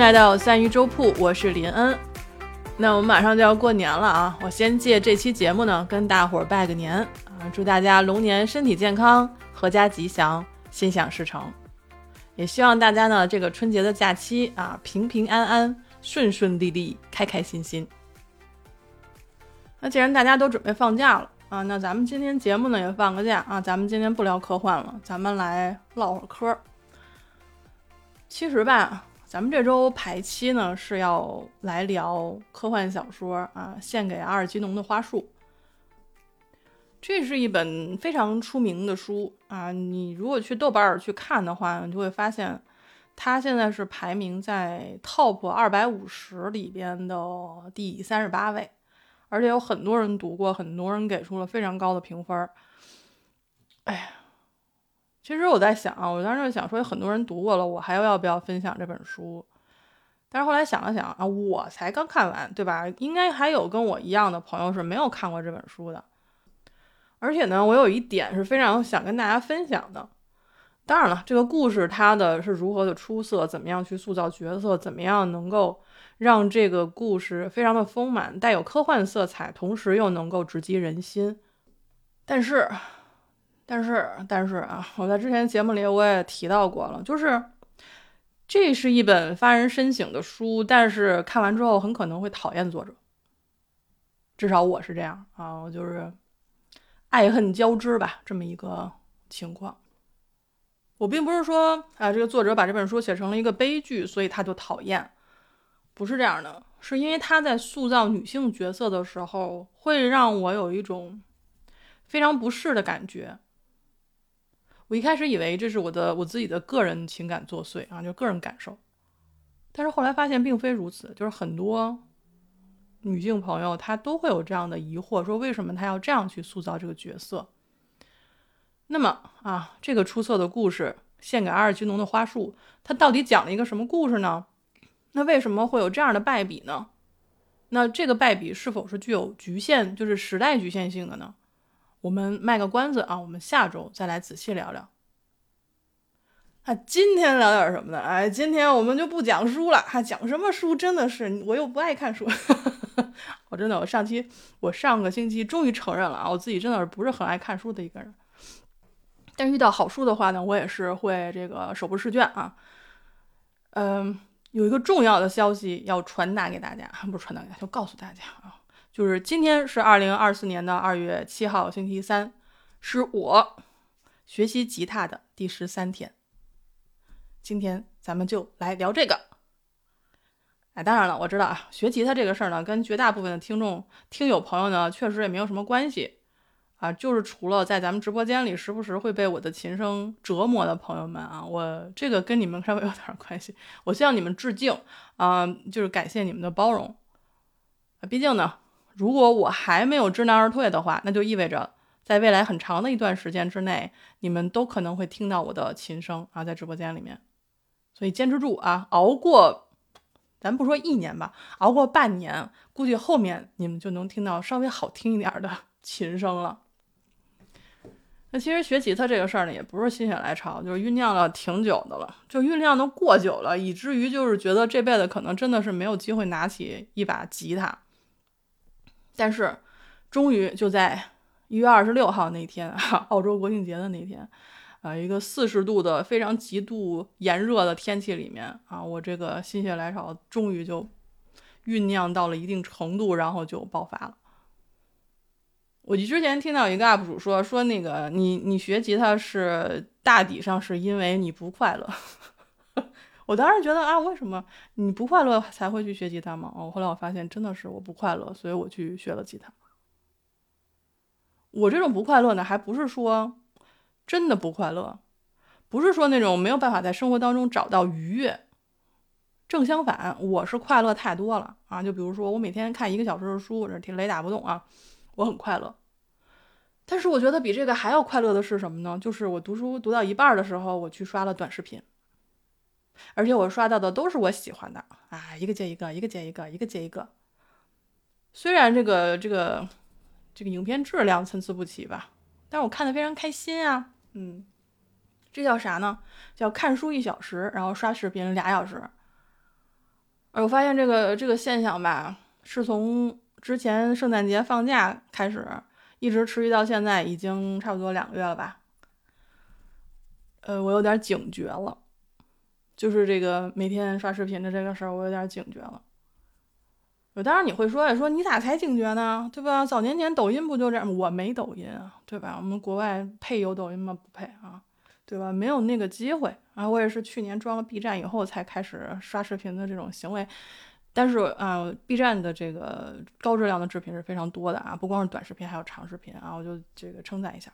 来到三鱼粥铺，我是林恩。那我们马上就要过年了啊！我先借这期节目呢，跟大伙儿拜个年啊，祝大家龙年身体健康，阖家吉祥，心想事成。也希望大家呢，这个春节的假期啊，平平安安，顺顺利利，开开心心。那既然大家都准备放假了啊，那咱们今天节目呢也放个假啊，咱们今天不聊科幻了，咱们来唠会儿嗑。其实吧，咱们这周排期呢是要来聊科幻小说啊，《献给阿尔基农的花束》。这是一本非常出名的书啊，你如果去豆瓣儿去看的话，你就会发现，它现在是排名在 Top 二百五十里边的第三十八位，而且有很多人读过，很多人给出了非常高的评分。哎呀。其实我在想啊，我当时就想说，有很多人读过了，我还要不要分享这本书？但是后来想了想啊，我才刚看完，对吧？应该还有跟我一样的朋友是没有看过这本书的。而且呢，我有一点是非常想跟大家分享的。当然了，这个故事它的是如何的出色，怎么样去塑造角色，怎么样能够让这个故事非常的丰满，带有科幻色彩，同时又能够直击人心。但是。但是，但是啊，我在之前节目里我也提到过了，就是这是一本发人深省的书，但是看完之后很可能会讨厌作者，至少我是这样啊，我就是爱恨交织吧，这么一个情况。我并不是说啊，这个作者把这本书写成了一个悲剧，所以他就讨厌，不是这样的，是因为他在塑造女性角色的时候，会让我有一种非常不适的感觉。我一开始以为这是我的我自己的个人情感作祟啊，就个人感受，但是后来发现并非如此，就是很多女性朋友她都会有这样的疑惑，说为什么她要这样去塑造这个角色？那么啊，这个出色的故事《献给阿尔基农的花束》，它到底讲了一个什么故事呢？那为什么会有这样的败笔呢？那这个败笔是否是具有局限，就是时代局限性的呢？我们卖个关子啊，我们下周再来仔细聊聊。啊，今天聊点什么呢？哎，今天我们就不讲书了。还讲什么书？真的是我又不爱看书。我真的，我上期我上个星期终于承认了啊，我自己真的是不是很爱看书的一个人。但遇到好书的话呢，我也是会这个手不释卷啊。嗯，有一个重要的消息要传达给大家，不是传达给大家，就告诉大家啊。就是今天是二零二四年的二月七号，星期三，是我学习吉他的第十三天。今天咱们就来聊这个。哎，当然了，我知道啊，学吉他这个事儿呢，跟绝大部分的听众、听友朋友呢，确实也没有什么关系啊。就是除了在咱们直播间里时不时会被我的琴声折磨的朋友们啊，我这个跟你们稍微有点关系。我向你们致敬啊，就是感谢你们的包容，毕竟呢。如果我还没有知难而退的话，那就意味着在未来很长的一段时间之内，你们都可能会听到我的琴声啊，在直播间里面。所以坚持住啊，熬过，咱不说一年吧，熬过半年，估计后面你们就能听到稍微好听一点的琴声了。那其实学吉他这个事儿呢，也不是心血来潮，就是酝酿了挺久的了，就酝酿的过久了，以至于就是觉得这辈子可能真的是没有机会拿起一把吉他。但是，终于就在一月二十六号那天，澳洲国庆节的那天，啊，一个四十度的非常极度炎热的天气里面，啊，我这个心血来潮，终于就酝酿到了一定程度，然后就爆发了。我之前听到一个 UP 主说，说那个你你学吉他是大抵上是因为你不快乐。我当时觉得啊，为什么你不快乐才会去学吉他吗？哦，后来我发现真的是我不快乐，所以我去学了吉他。我这种不快乐呢，还不是说真的不快乐，不是说那种没有办法在生活当中找到愉悦。正相反，我是快乐太多了啊！就比如说，我每天看一个小时的书，这雷打不动啊，我很快乐。但是我觉得比这个还要快乐的是什么呢？就是我读书读到一半的时候，我去刷了短视频。而且我刷到的都是我喜欢的啊，一个接一个，一个接一个，一个接一个。虽然这个这个这个影片质量参差不齐吧，但我看的非常开心啊。嗯，这叫啥呢？叫看书一小时，然后刷视频俩小时。而我发现这个这个现象吧，是从之前圣诞节放假开始，一直持续到现在，已经差不多两个月了吧。呃，我有点警觉了，就是这个每天刷视频的这个事儿，我有点警觉了。当然你会说，说你咋才警觉呢？对吧？早年间抖音不就这样？我没抖音啊，对吧？我们国外配有抖音吗？不配啊，对吧？没有那个机会啊。我也是去年装了 B 站以后才开始刷视频的这种行为。但是啊，B 站的这个高质量的视频是非常多的啊，不光是短视频，还有长视频啊，我就这个称赞一下。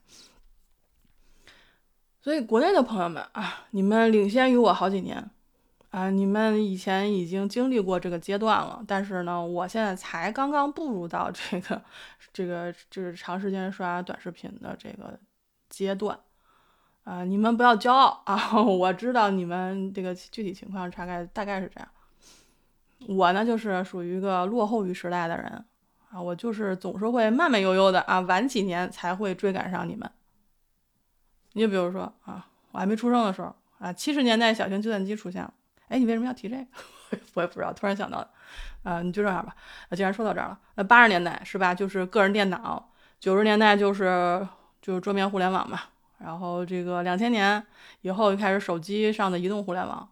所以国内的朋友们啊，你们领先于我好几年。啊，你们以前已经经历过这个阶段了，但是呢，我现在才刚刚步入到这个、这个就是长时间刷短视频的这个阶段。啊，你们不要骄傲啊！我知道你们这个具体情况大概大概是这样。我呢，就是属于一个落后于时代的人啊，我就是总是会慢慢悠悠的啊，晚几年才会追赶上你们。你就比如说啊，我还没出生的时候啊，七十年代小型计算机出现了。哎，你为什么要提这个？我也不知道，突然想到的。啊，你就这样吧。那既然说到这儿了，那八十年代是吧？就是个人电脑；九十年代就是就是桌面互联网嘛。然后这个两千年以后就开始手机上的移动互联网。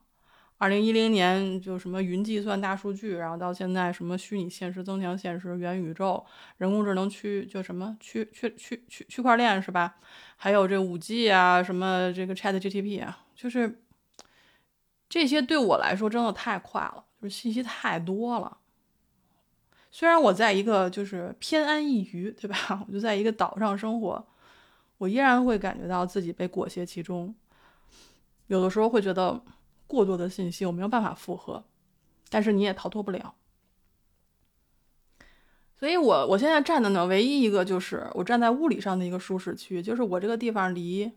二零一零年就什么云计算、大数据，然后到现在什么虚拟现实、增强现实、元宇宙、人工智能区，就什么区区区区区块链是吧？还有这五 G 啊，什么这个 Chat GTP 啊，就是。这些对我来说真的太快了，就是信息太多了。虽然我在一个就是偏安一隅，对吧？我就在一个岛上生活，我依然会感觉到自己被裹挟其中。有的时候会觉得过多的信息我没有办法负荷，但是你也逃脱不了。所以我我现在站的呢，唯一一个就是我站在物理上的一个舒适区，就是我这个地方离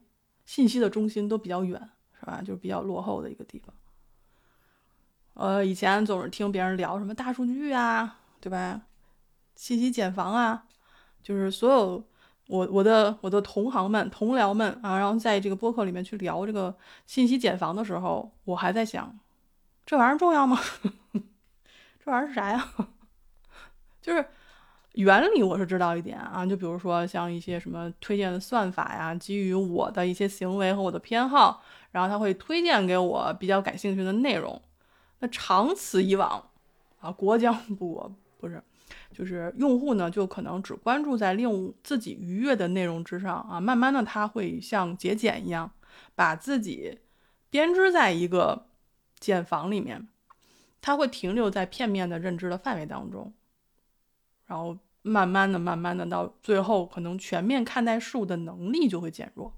信息的中心都比较远。是吧？就是比较落后的一个地方。呃，以前总是听别人聊什么大数据啊，对吧？信息茧房啊，就是所有我我的我的同行们、同僚们啊，然后在这个播客里面去聊这个信息茧房的时候，我还在想，这玩意儿重要吗？这玩意儿是啥呀？就是。原理我是知道一点啊，就比如说像一些什么推荐的算法呀，基于我的一些行为和我的偏好，然后他会推荐给我比较感兴趣的内容。那长此以往啊，国将不国不是，就是用户呢就可能只关注在令自己愉悦的内容之上啊，慢慢的他会像节俭一样，把自己编织在一个茧房里面，他会停留在片面的认知的范围当中，然后。慢慢的，慢慢的，到最后，可能全面看待事物的能力就会减弱。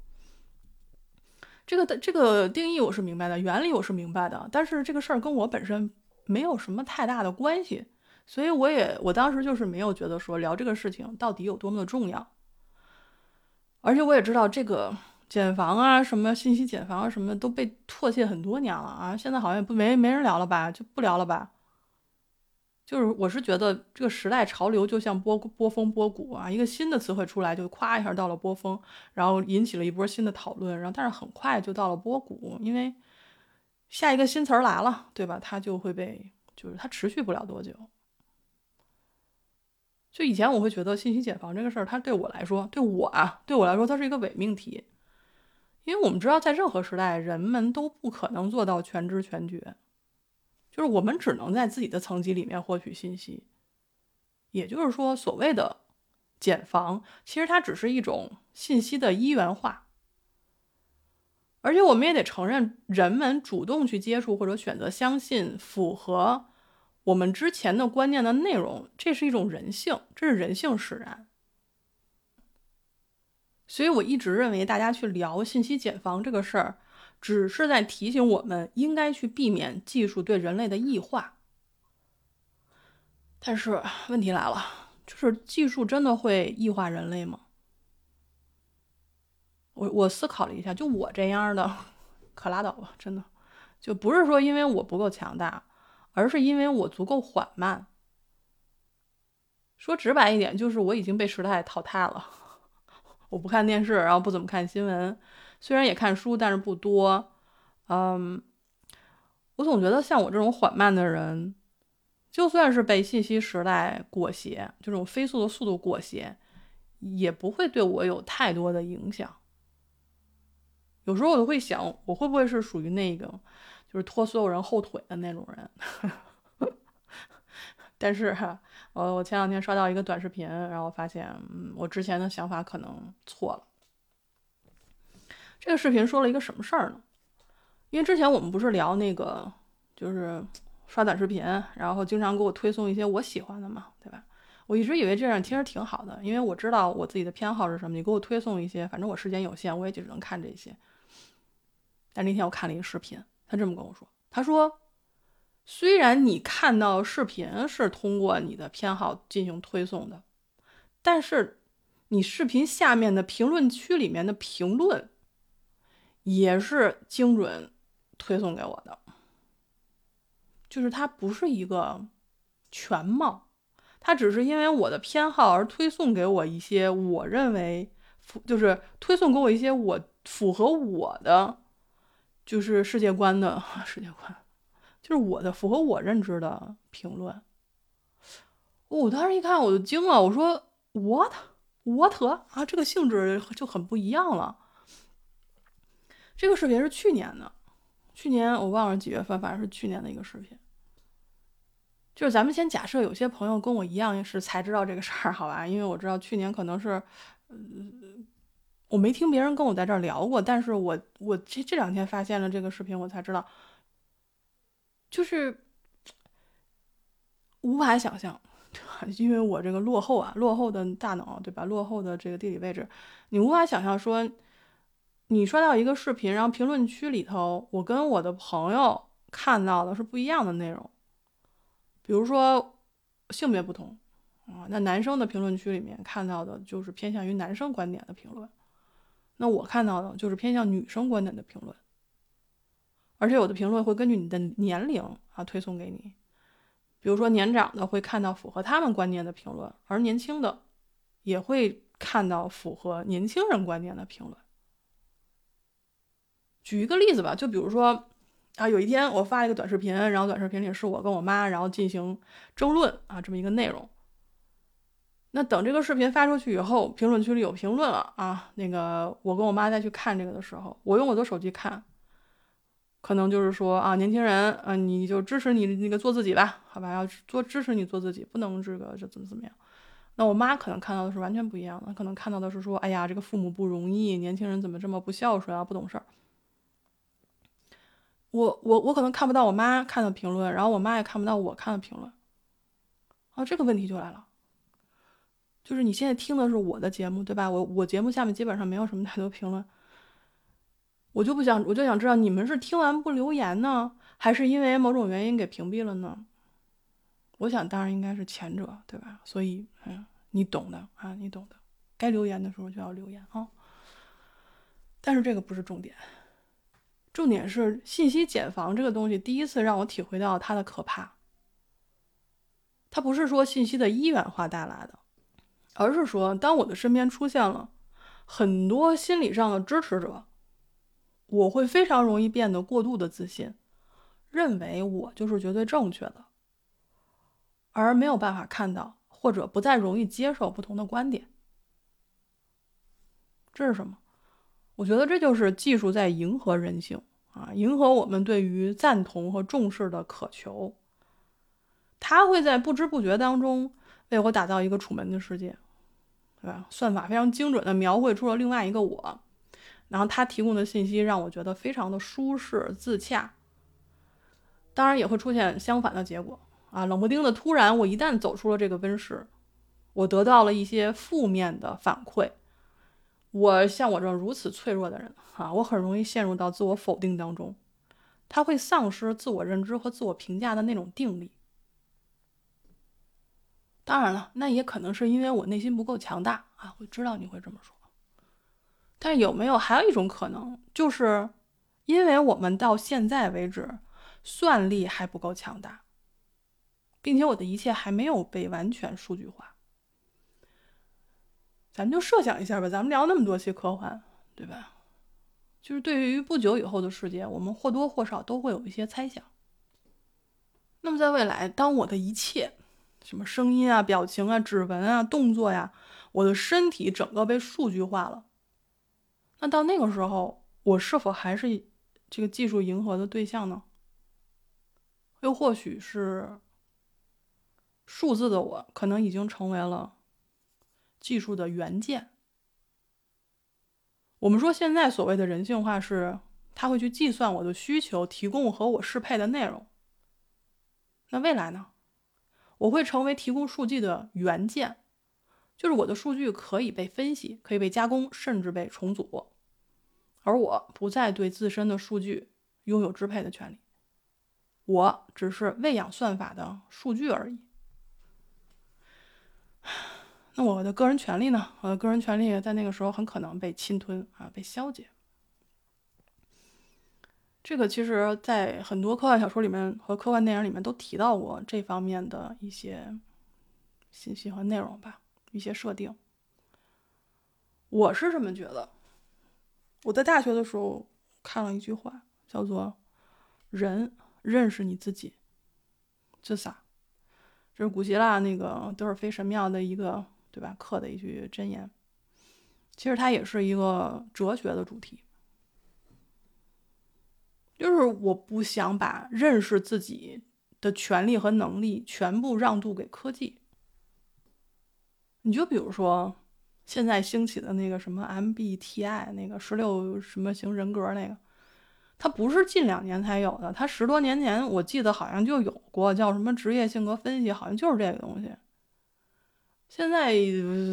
这个的这个定义我是明白的，原理我是明白的，但是这个事儿跟我本身没有什么太大的关系，所以我也我当时就是没有觉得说聊这个事情到底有多么的重要。而且我也知道这个减房啊，什么信息减房啊，什么都被唾弃很多年了啊，现在好像也不没没人聊了吧，就不聊了吧。就是我是觉得这个时代潮流就像波波峰波谷啊，一个新的词汇出来就咵一下到了波峰，然后引起了一波新的讨论，然后但是很快就到了波谷，因为下一个新词儿来了，对吧？它就会被就是它持续不了多久。就以前我会觉得信息茧房这个事儿，它对我来说，对我啊，对我来说它是一个伪命题，因为我们知道在任何时代，人们都不可能做到全知全觉。就是我们只能在自己的层级里面获取信息，也就是说，所谓的茧房，其实它只是一种信息的一元化。而且我们也得承认，人们主动去接触或者选择相信符合我们之前的观念的内容，这是一种人性，这是人性使然。所以我一直认为，大家去聊信息茧房这个事儿。只是在提醒我们应该去避免技术对人类的异化，但是问题来了，就是技术真的会异化人类吗？我我思考了一下，就我这样的，可拉倒吧，真的，就不是说因为我不够强大，而是因为我足够缓慢。说直白一点，就是我已经被时代淘汰了。我不看电视，然后不怎么看新闻。虽然也看书，但是不多。嗯，我总觉得像我这种缓慢的人，就算是被信息时代裹挟，这种飞速的速度裹挟，也不会对我有太多的影响。有时候我都会想，我会不会是属于那个，就是拖所有人后腿的那种人？但是哈，我我前两天刷到一个短视频，然后发现，嗯，我之前的想法可能错了。这个视频说了一个什么事儿呢？因为之前我们不是聊那个，就是刷短视频，然后经常给我推送一些我喜欢的嘛，对吧？我一直以为这样其实挺好的，因为我知道我自己的偏好是什么。你给我推送一些，反正我时间有限，我也只能看这些。但那天我看了一个视频，他这么跟我说：“他说，虽然你看到视频是通过你的偏好进行推送的，但是你视频下面的评论区里面的评论也是精准推送给我的，就是它不是一个全貌。”他只是因为我的偏好而推送给我一些我认为，就是推送给我一些我符合我的，就是世界观的 世界观，就是我的符合我认知的评论。我当时一看我就惊了，我说 what what 啊，这个性质就很不一样了。这个视频是去年的，去年我忘了几月份，反正是去年的一个视频。就是咱们先假设有些朋友跟我一样是才知道这个事儿，好吧？因为我知道去年可能是，呃，我没听别人跟我在这儿聊过，但是我我这这两天发现了这个视频，我才知道，就是无法想象，对吧？因为我这个落后啊，落后的大脑，对吧？落后的这个地理位置，你无法想象说，你刷到一个视频，然后评论区里头，我跟我的朋友看到的是不一样的内容。比如说性别不同啊，那男生的评论区里面看到的就是偏向于男生观点的评论，那我看到的就是偏向女生观点的评论，而且有的评论会根据你的年龄啊推送给你，比如说年长的会看到符合他们观念的评论，而年轻的也会看到符合年轻人观念的评论。举一个例子吧，就比如说。啊，有一天我发了一个短视频，然后短视频里是我跟我妈，然后进行争论啊，这么一个内容。那等这个视频发出去以后，评论区里有评论了啊，那个我跟我妈再去看这个的时候，我用我的手机看，可能就是说啊，年轻人，嗯，你就支持你那个做自己吧，好吧，要做支持你做自己，不能这个这怎么怎么样。那我妈可能看到的是完全不一样的，可能看到的是说，哎呀，这个父母不容易，年轻人怎么这么不孝顺啊，不懂事儿。我我我可能看不到我妈看的评论，然后我妈也看不到我看的评论，啊，这个问题就来了，就是你现在听的是我的节目，对吧？我我节目下面基本上没有什么太多评论，我就不想，我就想知道你们是听完不留言呢，还是因为某种原因给屏蔽了呢？我想当然应该是前者，对吧？所以，嗯，你懂的啊，你懂的，该留言的时候就要留言啊，但是这个不是重点。重点是信息茧房这个东西，第一次让我体会到它的可怕。它不是说信息的一元化带来的，而是说，当我的身边出现了很多心理上的支持者，我会非常容易变得过度的自信，认为我就是绝对正确的，而没有办法看到或者不再容易接受不同的观点。这是什么？我觉得这就是技术在迎合人性。啊，迎合我们对于赞同和重视的渴求，它会在不知不觉当中为我打造一个楚门的世界，对吧？算法非常精准的描绘出了另外一个我，然后它提供的信息让我觉得非常的舒适自洽。当然也会出现相反的结果啊，冷不丁的突然，我一旦走出了这个温室，我得到了一些负面的反馈。我像我这种如此脆弱的人啊，我很容易陷入到自我否定当中，他会丧失自我认知和自我评价的那种定力。当然了，那也可能是因为我内心不够强大啊，我知道你会这么说。但有没有还有一种可能，就是因为我们到现在为止算力还不够强大，并且我的一切还没有被完全数据化。咱们就设想一下吧，咱们聊那么多期科幻，对吧？就是对于不久以后的世界，我们或多或少都会有一些猜想。那么在未来，当我的一切，什么声音啊、表情啊、指纹啊、动作呀，我的身体整个被数据化了，那到那个时候，我是否还是这个技术迎合的对象呢？又或许是数字的我，可能已经成为了技术的原件。我们说现在所谓的人性化是，他会去计算我的需求，提供和我适配的内容。那未来呢？我会成为提供数据的元件，就是我的数据可以被分析，可以被加工，甚至被重组，而我不再对自身的数据拥有支配的权利，我只是喂养算法的数据而已。那我的个人权利呢？我的个人权利在那个时候很可能被侵吞啊，被消解。这个其实，在很多科幻小说里面和科幻电影里面都提到过这方面的一些信息和内容吧，一些设定。我是这么觉得。我在大学的时候看了一句话，叫做“人认识你自己”，这啥？这是古希腊那个德尔菲神庙的一个对吧刻的一句箴言。其实它也是一个哲学的主题。就是我不想把认识自己的权利和能力全部让渡给科技。你就比如说，现在兴起的那个什么 MBTI 那个十六什么型人格那个，它不是近两年才有的，它十多年前我记得好像就有过，叫什么职业性格分析，好像就是这个东西。现在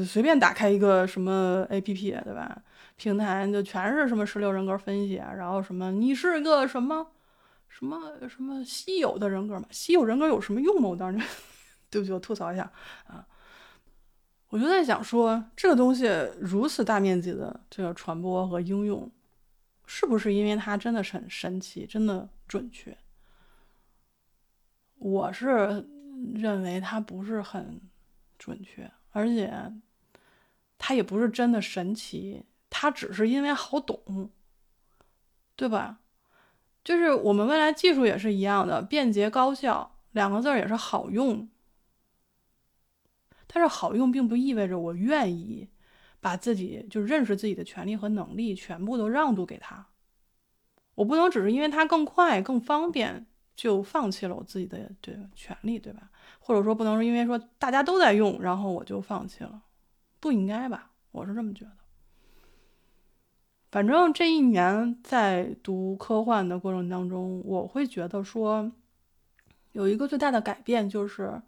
随便打开一个什么 APP，对吧？平台就全是什么十六人格分析，然后什么你是个什么什么什么稀有的人格嘛？稀有人格有什么用吗？我当时 对不起，我吐槽一下啊，我就在想说，这个东西如此大面积的这个传播和应用，是不是因为它真的是很神奇，真的准确？我是认为它不是很准确，而且它也不是真的神奇。它只是因为好懂，对吧？就是我们未来技术也是一样的，便捷高效两个字也是好用。但是好用并不意味着我愿意把自己就认识自己的权利和能力全部都让渡给他。我不能只是因为它更快更方便就放弃了我自己的这个权利，对吧？或者说不能是因为说大家都在用，然后我就放弃了，不应该吧？我是这么觉得。反正这一年在读科幻的过程当中，我会觉得说，有一个最大的改变就是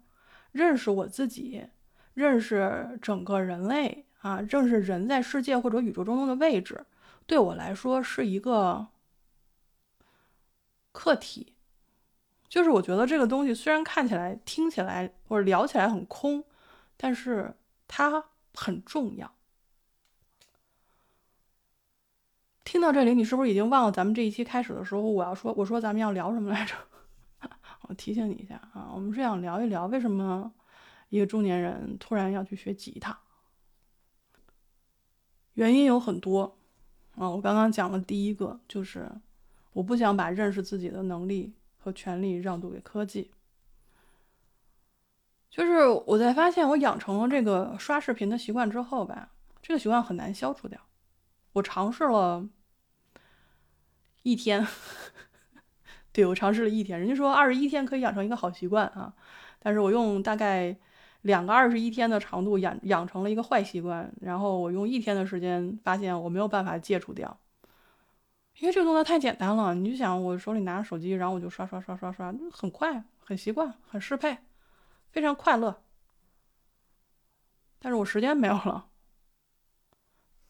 认识我自己，认识整个人类啊，认识人在世界或者宇宙中的位置，对我来说是一个课题。就是我觉得这个东西虽然看起来、听起来或者聊起来很空，但是它很重要。听到这里，你是不是已经忘了咱们这一期开始的时候我要说，我说咱们要聊什么来着？我提醒你一下啊，我们是想聊一聊为什么一个中年人突然要去学吉他。原因有很多啊，我刚刚讲了第一个，就是我不想把认识自己的能力和权利让渡给科技。就是我在发现我养成了这个刷视频的习惯之后吧，这个习惯很难消除掉。我尝试了。一天，对我尝试了一天。人家说二十一天可以养成一个好习惯啊，但是我用大概两个二十一天的长度养养成了一个坏习惯，然后我用一天的时间发现我没有办法戒除掉，因为这个动作太简单了。你就想我手里拿着手机，然后我就刷刷刷刷刷，很快，很习惯，很适配，非常快乐。但是我时间没有了，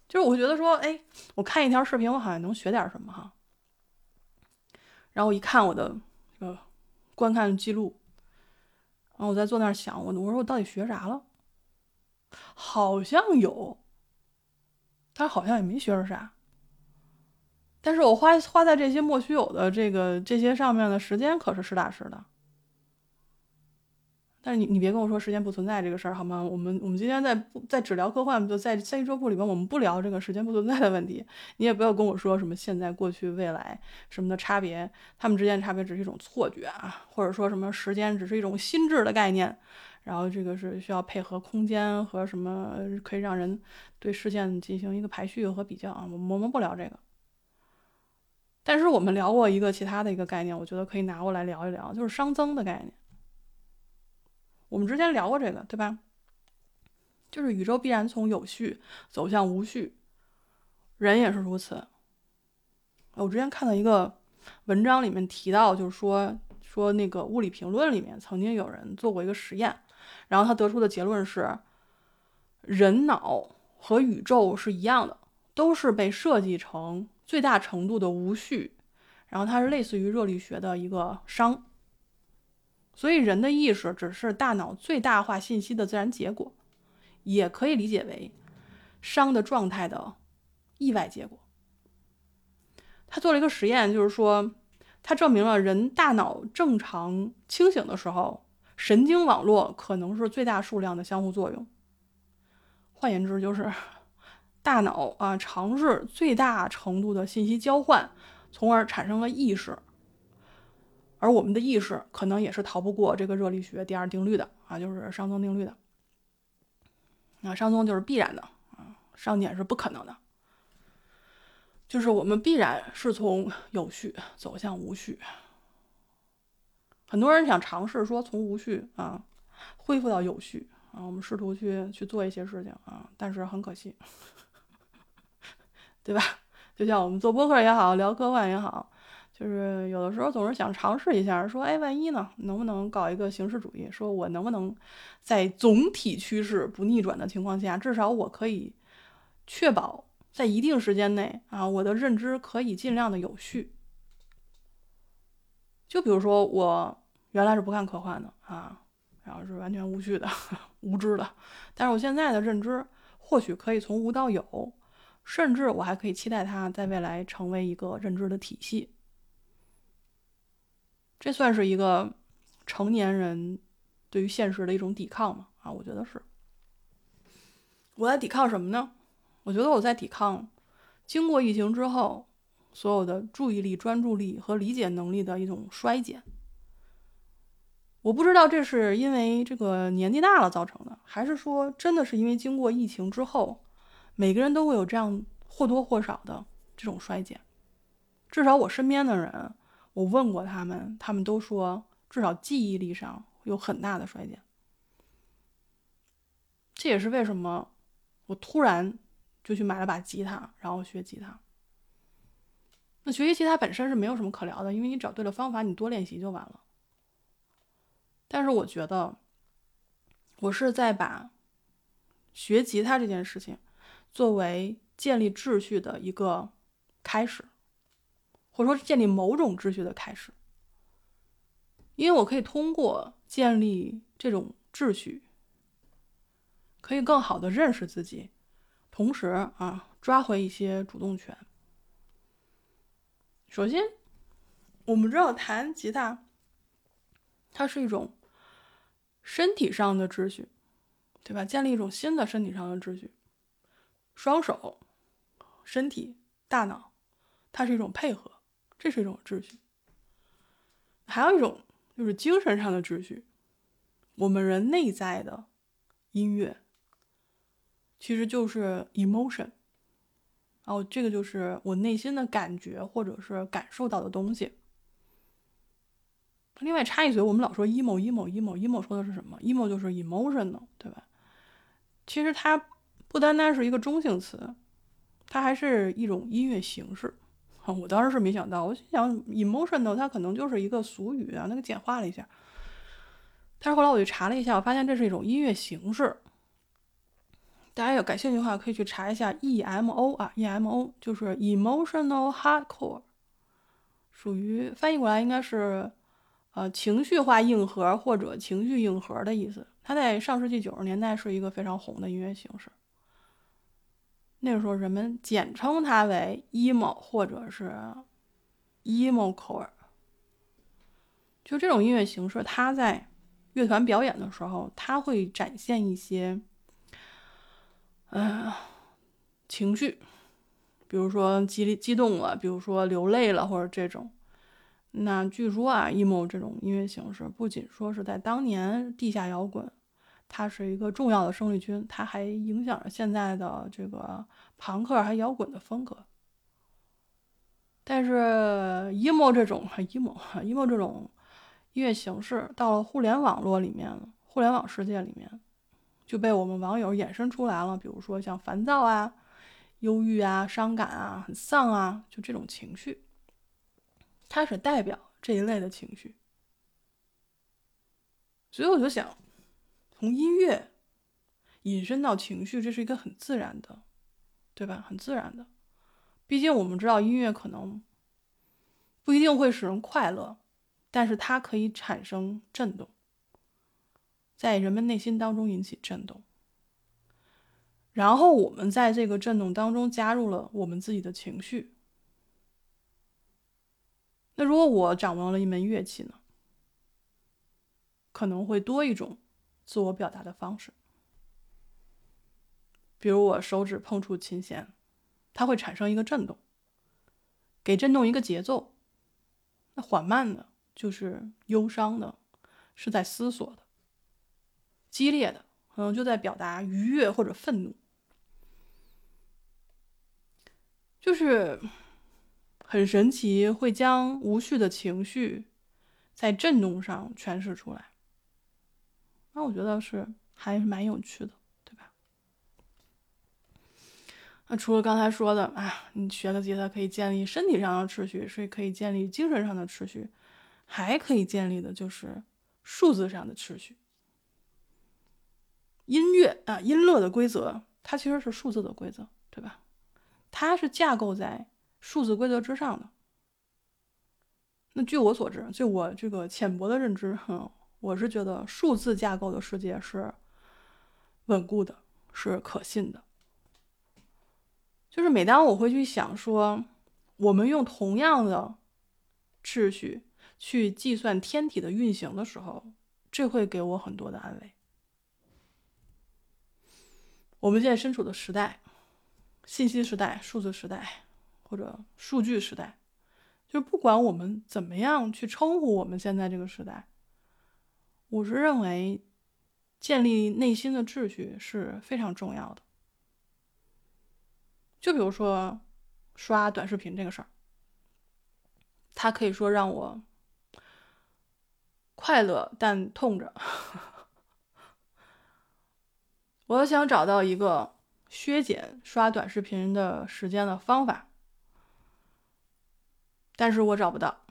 就是我觉得说，哎，我看一条视频，我好像能学点什么哈。然后我一看我的呃观看记录，然后我在坐那儿想，我我说我到底学啥了？好像有，但好像也没学着啥。但是我花花在这些莫须有的这个这些上面的时间可是实打实的。但是你你别跟我说时间不存在这个事儿好吗？我们我们今天在不在只聊科幻，就在三一周部里边，我们不聊这个时间不存在的问题。你也不要跟我说什么现在、过去、未来什么的差别，他们之间的差别只是一种错觉啊，或者说什么时间只是一种心智的概念，然后这个是需要配合空间和什么可以让人对事件进行一个排序和比较啊。我们我们不聊这个。但是我们聊过一个其他的一个概念，我觉得可以拿过来聊一聊，就是熵增的概念。我们之前聊过这个，对吧？就是宇宙必然从有序走向无序，人也是如此。我之前看到一个文章里面提到，就是说说那个物理评论里面曾经有人做过一个实验，然后他得出的结论是，人脑和宇宙是一样的，都是被设计成最大程度的无序，然后它是类似于热力学的一个熵。所以，人的意识只是大脑最大化信息的自然结果，也可以理解为熵的状态的意外结果。他做了一个实验，就是说，他证明了人大脑正常清醒的时候，神经网络可能是最大数量的相互作用。换言之，就是大脑啊尝试最大程度的信息交换，从而产生了意识。而我们的意识可能也是逃不过这个热力学第二定律的啊，就是熵增定律的。那熵增就是必然的啊，熵减是不可能的。就是我们必然是从有序走向无序。很多人想尝试说从无序啊恢复到有序啊，我们试图去去做一些事情啊，但是很可惜，对吧？就像我们做播客也好，聊科幻也好。就是有的时候总是想尝试一下，说哎，万一呢？能不能搞一个形式主义？说我能不能在总体趋势不逆转的情况下，至少我可以确保在一定时间内啊，我的认知可以尽量的有序。就比如说我原来是不看科幻的啊，然后是完全无序的、无知的，但是我现在的认知或许可以从无到有，甚至我还可以期待它在未来成为一个认知的体系。这算是一个成年人对于现实的一种抵抗嘛？啊，我觉得是。我在抵抗什么呢？我觉得我在抵抗经过疫情之后所有的注意力、专注力和理解能力的一种衰减。我不知道这是因为这个年纪大了造成的，还是说真的是因为经过疫情之后，每个人都会有这样或多或少的这种衰减。至少我身边的人。我问过他们，他们都说至少记忆力上有很大的衰减。这也是为什么我突然就去买了把吉他，然后学吉他。那学习吉他本身是没有什么可聊的，因为你找对了方法，你多练习就完了。但是我觉得，我是在把学吉他这件事情作为建立秩序的一个开始。或者说建立某种秩序的开始，因为我可以通过建立这种秩序，可以更好的认识自己，同时啊，抓回一些主动权。首先，我们知道弹吉他，它是一种身体上的秩序，对吧？建立一种新的身体上的秩序，双手、身体、大脑，它是一种配合。这是一种秩序，还有一种就是精神上的秩序。我们人内在的音乐，其实就是 emotion，然后这个就是我内心的感觉或者是感受到的东西。另外插一嘴，我们老说 emo，emo，emo，emo 说的是什么？emo 就是 emotional，对吧？其实它不单单是一个中性词，它还是一种音乐形式。我当时是没想到，我心想 emotional 它可能就是一个俗语啊，那个简化了一下。但是后来我就查了一下，我发现这是一种音乐形式。大家有感兴趣的话，可以去查一下 emo 啊，emo 就是 emotional hardcore，属于翻译过来应该是呃情绪化硬核或者情绪硬核的意思。它在上世纪九十年代是一个非常红的音乐形式。那时候，人们简称它为 emo 或者是 emo core。就这种音乐形式，它在乐团表演的时候，它会展现一些，嗯，情绪，比如说激激动了，比如说流泪了，或者这种。那据说啊，emo 这种音乐形式不仅说是在当年地下摇滚，它是一个重要的生力军，它还影响着现在的这个朋克还摇滚的风格。但是 emo 这种 emo emo 这种音乐形式到了互联网络里面，互联网世界里面就被我们网友衍生出来了，比如说像烦躁啊、忧郁啊、伤感啊、很丧啊，就这种情绪。它是代表这一类的情绪，所以我就想，从音乐引申到情绪，这是一个很自然的，对吧？很自然的。毕竟我们知道，音乐可能不一定会使人快乐，但是它可以产生震动，在人们内心当中引起震动，然后我们在这个震动当中加入了我们自己的情绪。那如果我掌握了一门乐器呢？可能会多一种自我表达的方式，比如我手指碰触琴弦，它会产生一个震动，给震动一个节奏。那缓慢的，就是忧伤的，是在思索的；激烈的，可能就在表达愉悦或者愤怒，就是。很神奇，会将无序的情绪在震动上诠释出来。那我觉得是还是蛮有趣的，对吧？那除了刚才说的啊，你学个吉他可以建立身体上的秩序，是可以建立精神上的秩序，还可以建立的就是数字上的秩序。音乐啊，音乐的规则，它其实是数字的规则，对吧？它是架构在。数字规则之上的，那据我所知，就我这个浅薄的认知，哼，我是觉得数字架构的世界是稳固的，是可信的。就是每当我会去想说，我们用同样的秩序去计算天体的运行的时候，这会给我很多的安慰。我们现在身处的时代，信息时代，数字时代。或者数据时代，就是不管我们怎么样去称呼我们现在这个时代，我是认为建立内心的秩序是非常重要的。就比如说刷短视频这个事儿，它可以说让我快乐，但痛着。我想找到一个削减刷短视频的时间的方法。但是我找不到。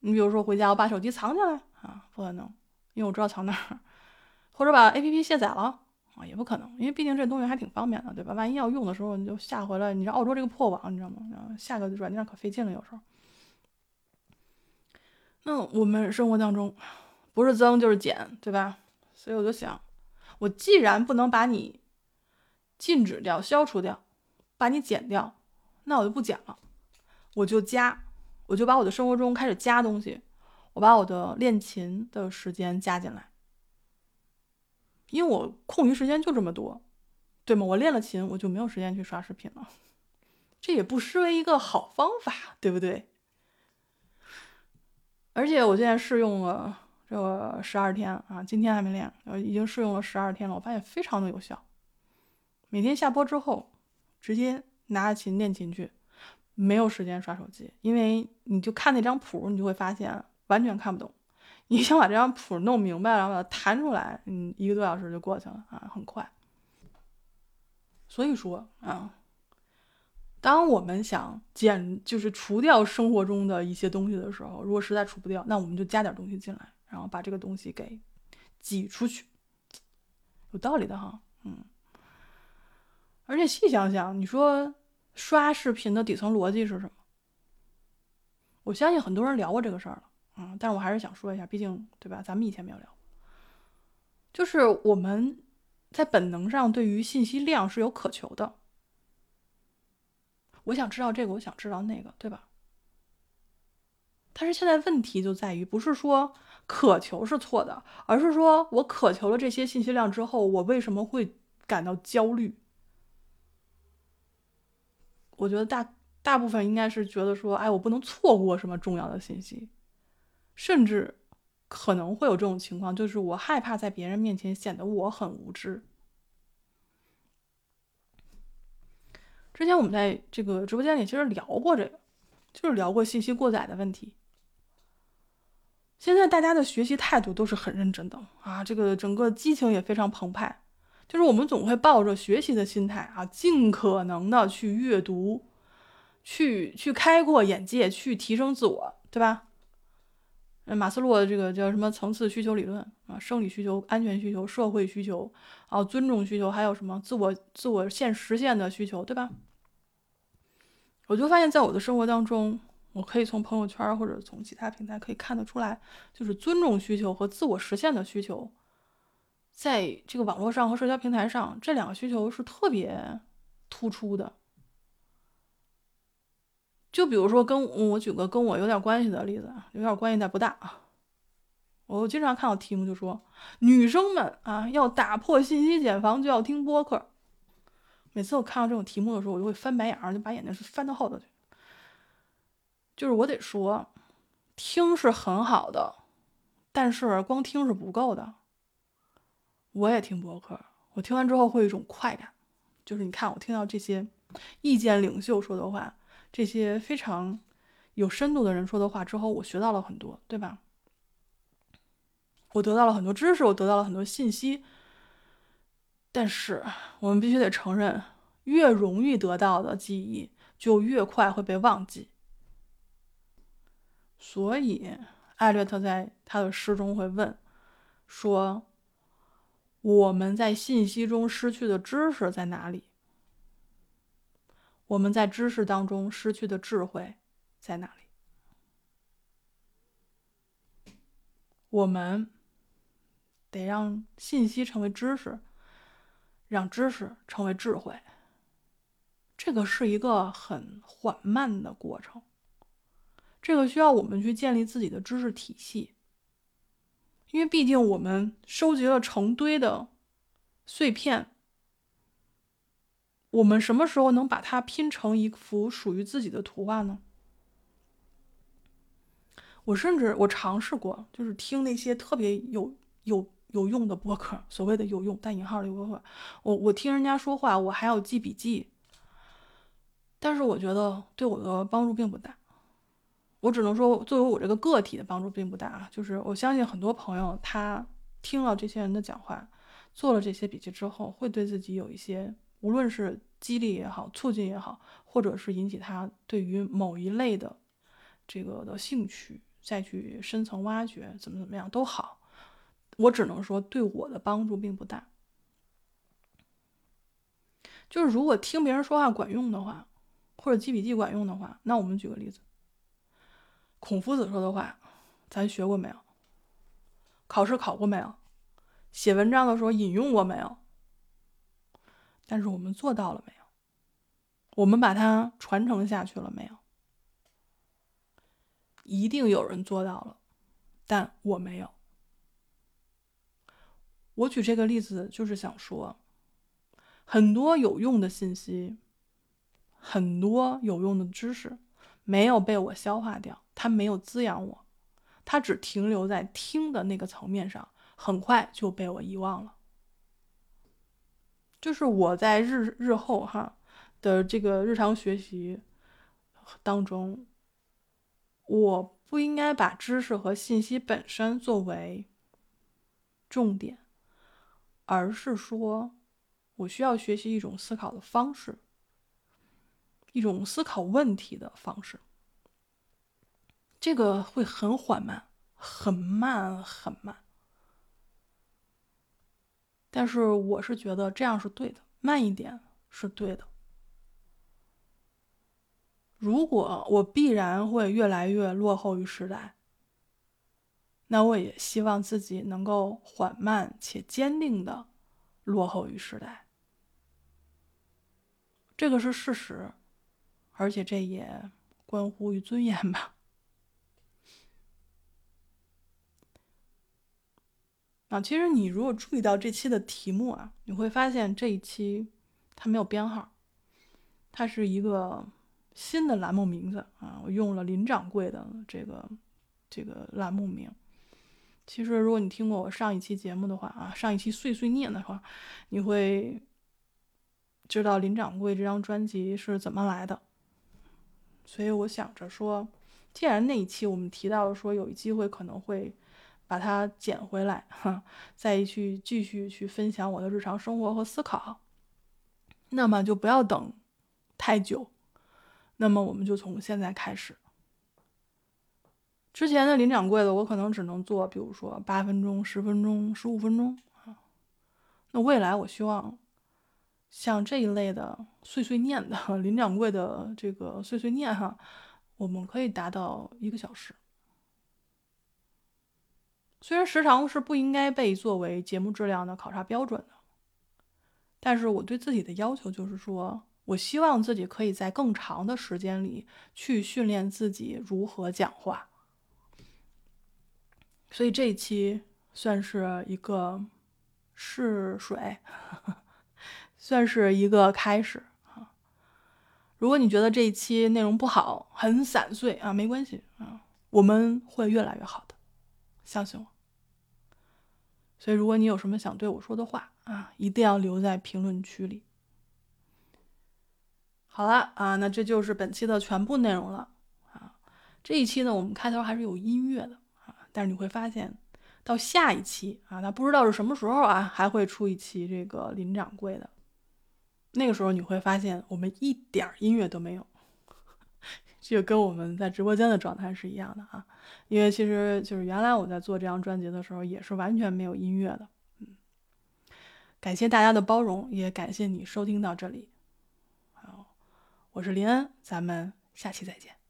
你比如说回家，我把手机藏起来啊，不可能，因为我知道藏哪儿。或者把 A P P 卸载了啊，也不可能，因为毕竟这东西还挺方便的，对吧？万一要用的时候，你就下回来。你知道澳洲这个破网，你知道吗？下个软件可费劲了，有时候。那我们生活当中不是增就是减，对吧？所以我就想，我既然不能把你禁止掉、消除掉，把你减掉，那我就不减了。我就加，我就把我的生活中开始加东西，我把我的练琴的时间加进来，因为我空余时间就这么多，对吗？我练了琴，我就没有时间去刷视频了，这也不失为一个好方法，对不对？而且我现在试用了这十二天啊，今天还没练，呃，已经试用了十二天了，我发现非常的有效。每天下播之后，直接拿着琴练琴去。没有时间刷手机，因为你就看那张谱，你就会发现完全看不懂。你想把这张谱弄明白，然后把它弹出来，嗯，一个多小时就过去了啊，很快。所以说啊，当我们想减，就是除掉生活中的一些东西的时候，如果实在除不掉，那我们就加点东西进来，然后把这个东西给挤出去，有道理的哈，嗯。而且细想想，你说。刷视频的底层逻辑是什么？我相信很多人聊过这个事儿了，嗯，但是我还是想说一下，毕竟对吧？咱们以前没有聊，就是我们在本能上对于信息量是有渴求的。我想知道这个，我想知道那个，对吧？但是现在问题就在于，不是说渴求是错的，而是说我渴求了这些信息量之后，我为什么会感到焦虑？我觉得大大部分应该是觉得说，哎，我不能错过什么重要的信息，甚至可能会有这种情况，就是我害怕在别人面前显得我很无知。之前我们在这个直播间里其实聊过这个，就是聊过信息过载的问题。现在大家的学习态度都是很认真的啊，这个整个激情也非常澎湃，就是我们总会抱着学习的心态啊，尽可能的去阅读，去去开阔眼界，去提升自我，对吧？马斯洛的这个叫什么层次需求理论啊，生理需求、安全需求、社会需求，啊，尊重需求，还有什么自我自我现实现的需求，对吧？我就发现，在我的生活当中。我可以从朋友圈或者从其他平台可以看得出来，就是尊重需求和自我实现的需求，在这个网络上和社交平台上，这两个需求是特别突出的。就比如说，跟我举个跟我有点关系的例子，有点关系但不大啊。我经常看到题目就说，女生们啊要打破信息茧房就要听播客。每次我看到这种题目的时候，我就会翻白眼儿，就把眼睛是翻到后头去。就是我得说，听是很好的，但是光听是不够的。我也听博客，我听完之后会有一种快感，就是你看我听到这些意见领袖说的话，这些非常有深度的人说的话之后，我学到了很多，对吧？我得到了很多知识，我得到了很多信息。但是我们必须得承认，越容易得到的记忆，就越快会被忘记。所以，艾略特在他的诗中会问说：“我们在信息中失去的知识在哪里？我们在知识当中失去的智慧在哪里？我们得让信息成为知识，让知识成为智慧。这个是一个很缓慢的过程。”这个需要我们去建立自己的知识体系，因为毕竟我们收集了成堆的碎片，我们什么时候能把它拼成一幅属于自己的图画呢？我甚至我尝试过，就是听那些特别有有有用的播客，所谓的有用（带引号的播客），我我听人家说话，我还要记笔记，但是我觉得对我的帮助并不大。我只能说，作为我这个个体的帮助并不大啊。就是我相信很多朋友，他听了这些人的讲话，做了这些笔记之后，会对自己有一些，无论是激励也好，促进也好，或者是引起他对于某一类的这个的兴趣，再去深层挖掘，怎么怎么样都好。我只能说，对我的帮助并不大。就是如果听别人说话管用的话，或者记笔记管用的话，那我们举个例子。孔夫子说的话，咱学过没有？考试考过没有？写文章的时候引用过没有？但是我们做到了没有？我们把它传承下去了没有？一定有人做到了，但我没有。我举这个例子就是想说，很多有用的信息，很多有用的知识。没有被我消化掉，它没有滋养我，它只停留在听的那个层面上，很快就被我遗忘了。就是我在日日后哈的这个日常学习当中，我不应该把知识和信息本身作为重点，而是说我需要学习一种思考的方式。一种思考问题的方式，这个会很缓慢，很慢，很慢。但是我是觉得这样是对的，慢一点是对的。如果我必然会越来越落后于时代，那我也希望自己能够缓慢且坚定的落后于时代。这个是事实。而且这也关乎于尊严吧。啊，其实你如果注意到这期的题目啊，你会发现这一期它没有编号，它是一个新的栏目名字啊，我用了林掌柜的这个这个栏目名。其实如果你听过我上一期节目的话啊，上一期碎碎念的话，你会知道林掌柜这张专辑是怎么来的。所以我想着说，既然那一期我们提到了说有机会可能会。把它捡回来，哈，再去继续去分享我的日常生活和思考，那么就不要等太久，那么我们就从现在开始。之前的林掌柜的，我可能只能做，比如说八分钟、十分钟、十五分钟啊。那未来我希望像这一类的碎碎念的 林掌柜的这个碎碎念哈，我们可以达到一个小时。虽然时长是不应该被作为节目质量的考察标准的，但是我对自己的要求就是说，我希望自己可以在更长的时间里去训练自己如何讲话。所以这一期算是一个试水，算是一个开始啊。如果你觉得这一期内容不好，很散碎啊，没关系啊，我们会越来越好的，相信我。所以，如果你有什么想对我说的话啊，一定要留在评论区里。好了啊，那这就是本期的全部内容了啊。这一期呢，我们开头还是有音乐的啊，但是你会发现，到下一期啊，那不知道是什么时候啊，还会出一期这个林掌柜的。那个时候你会发现，我们一点音乐都没有。就跟我们在直播间的状态是一样的啊，因为其实就是原来我在做这张专辑的时候也是完全没有音乐的，嗯，感谢大家的包容，也感谢你收听到这里，好，我是林恩，咱们下期再见。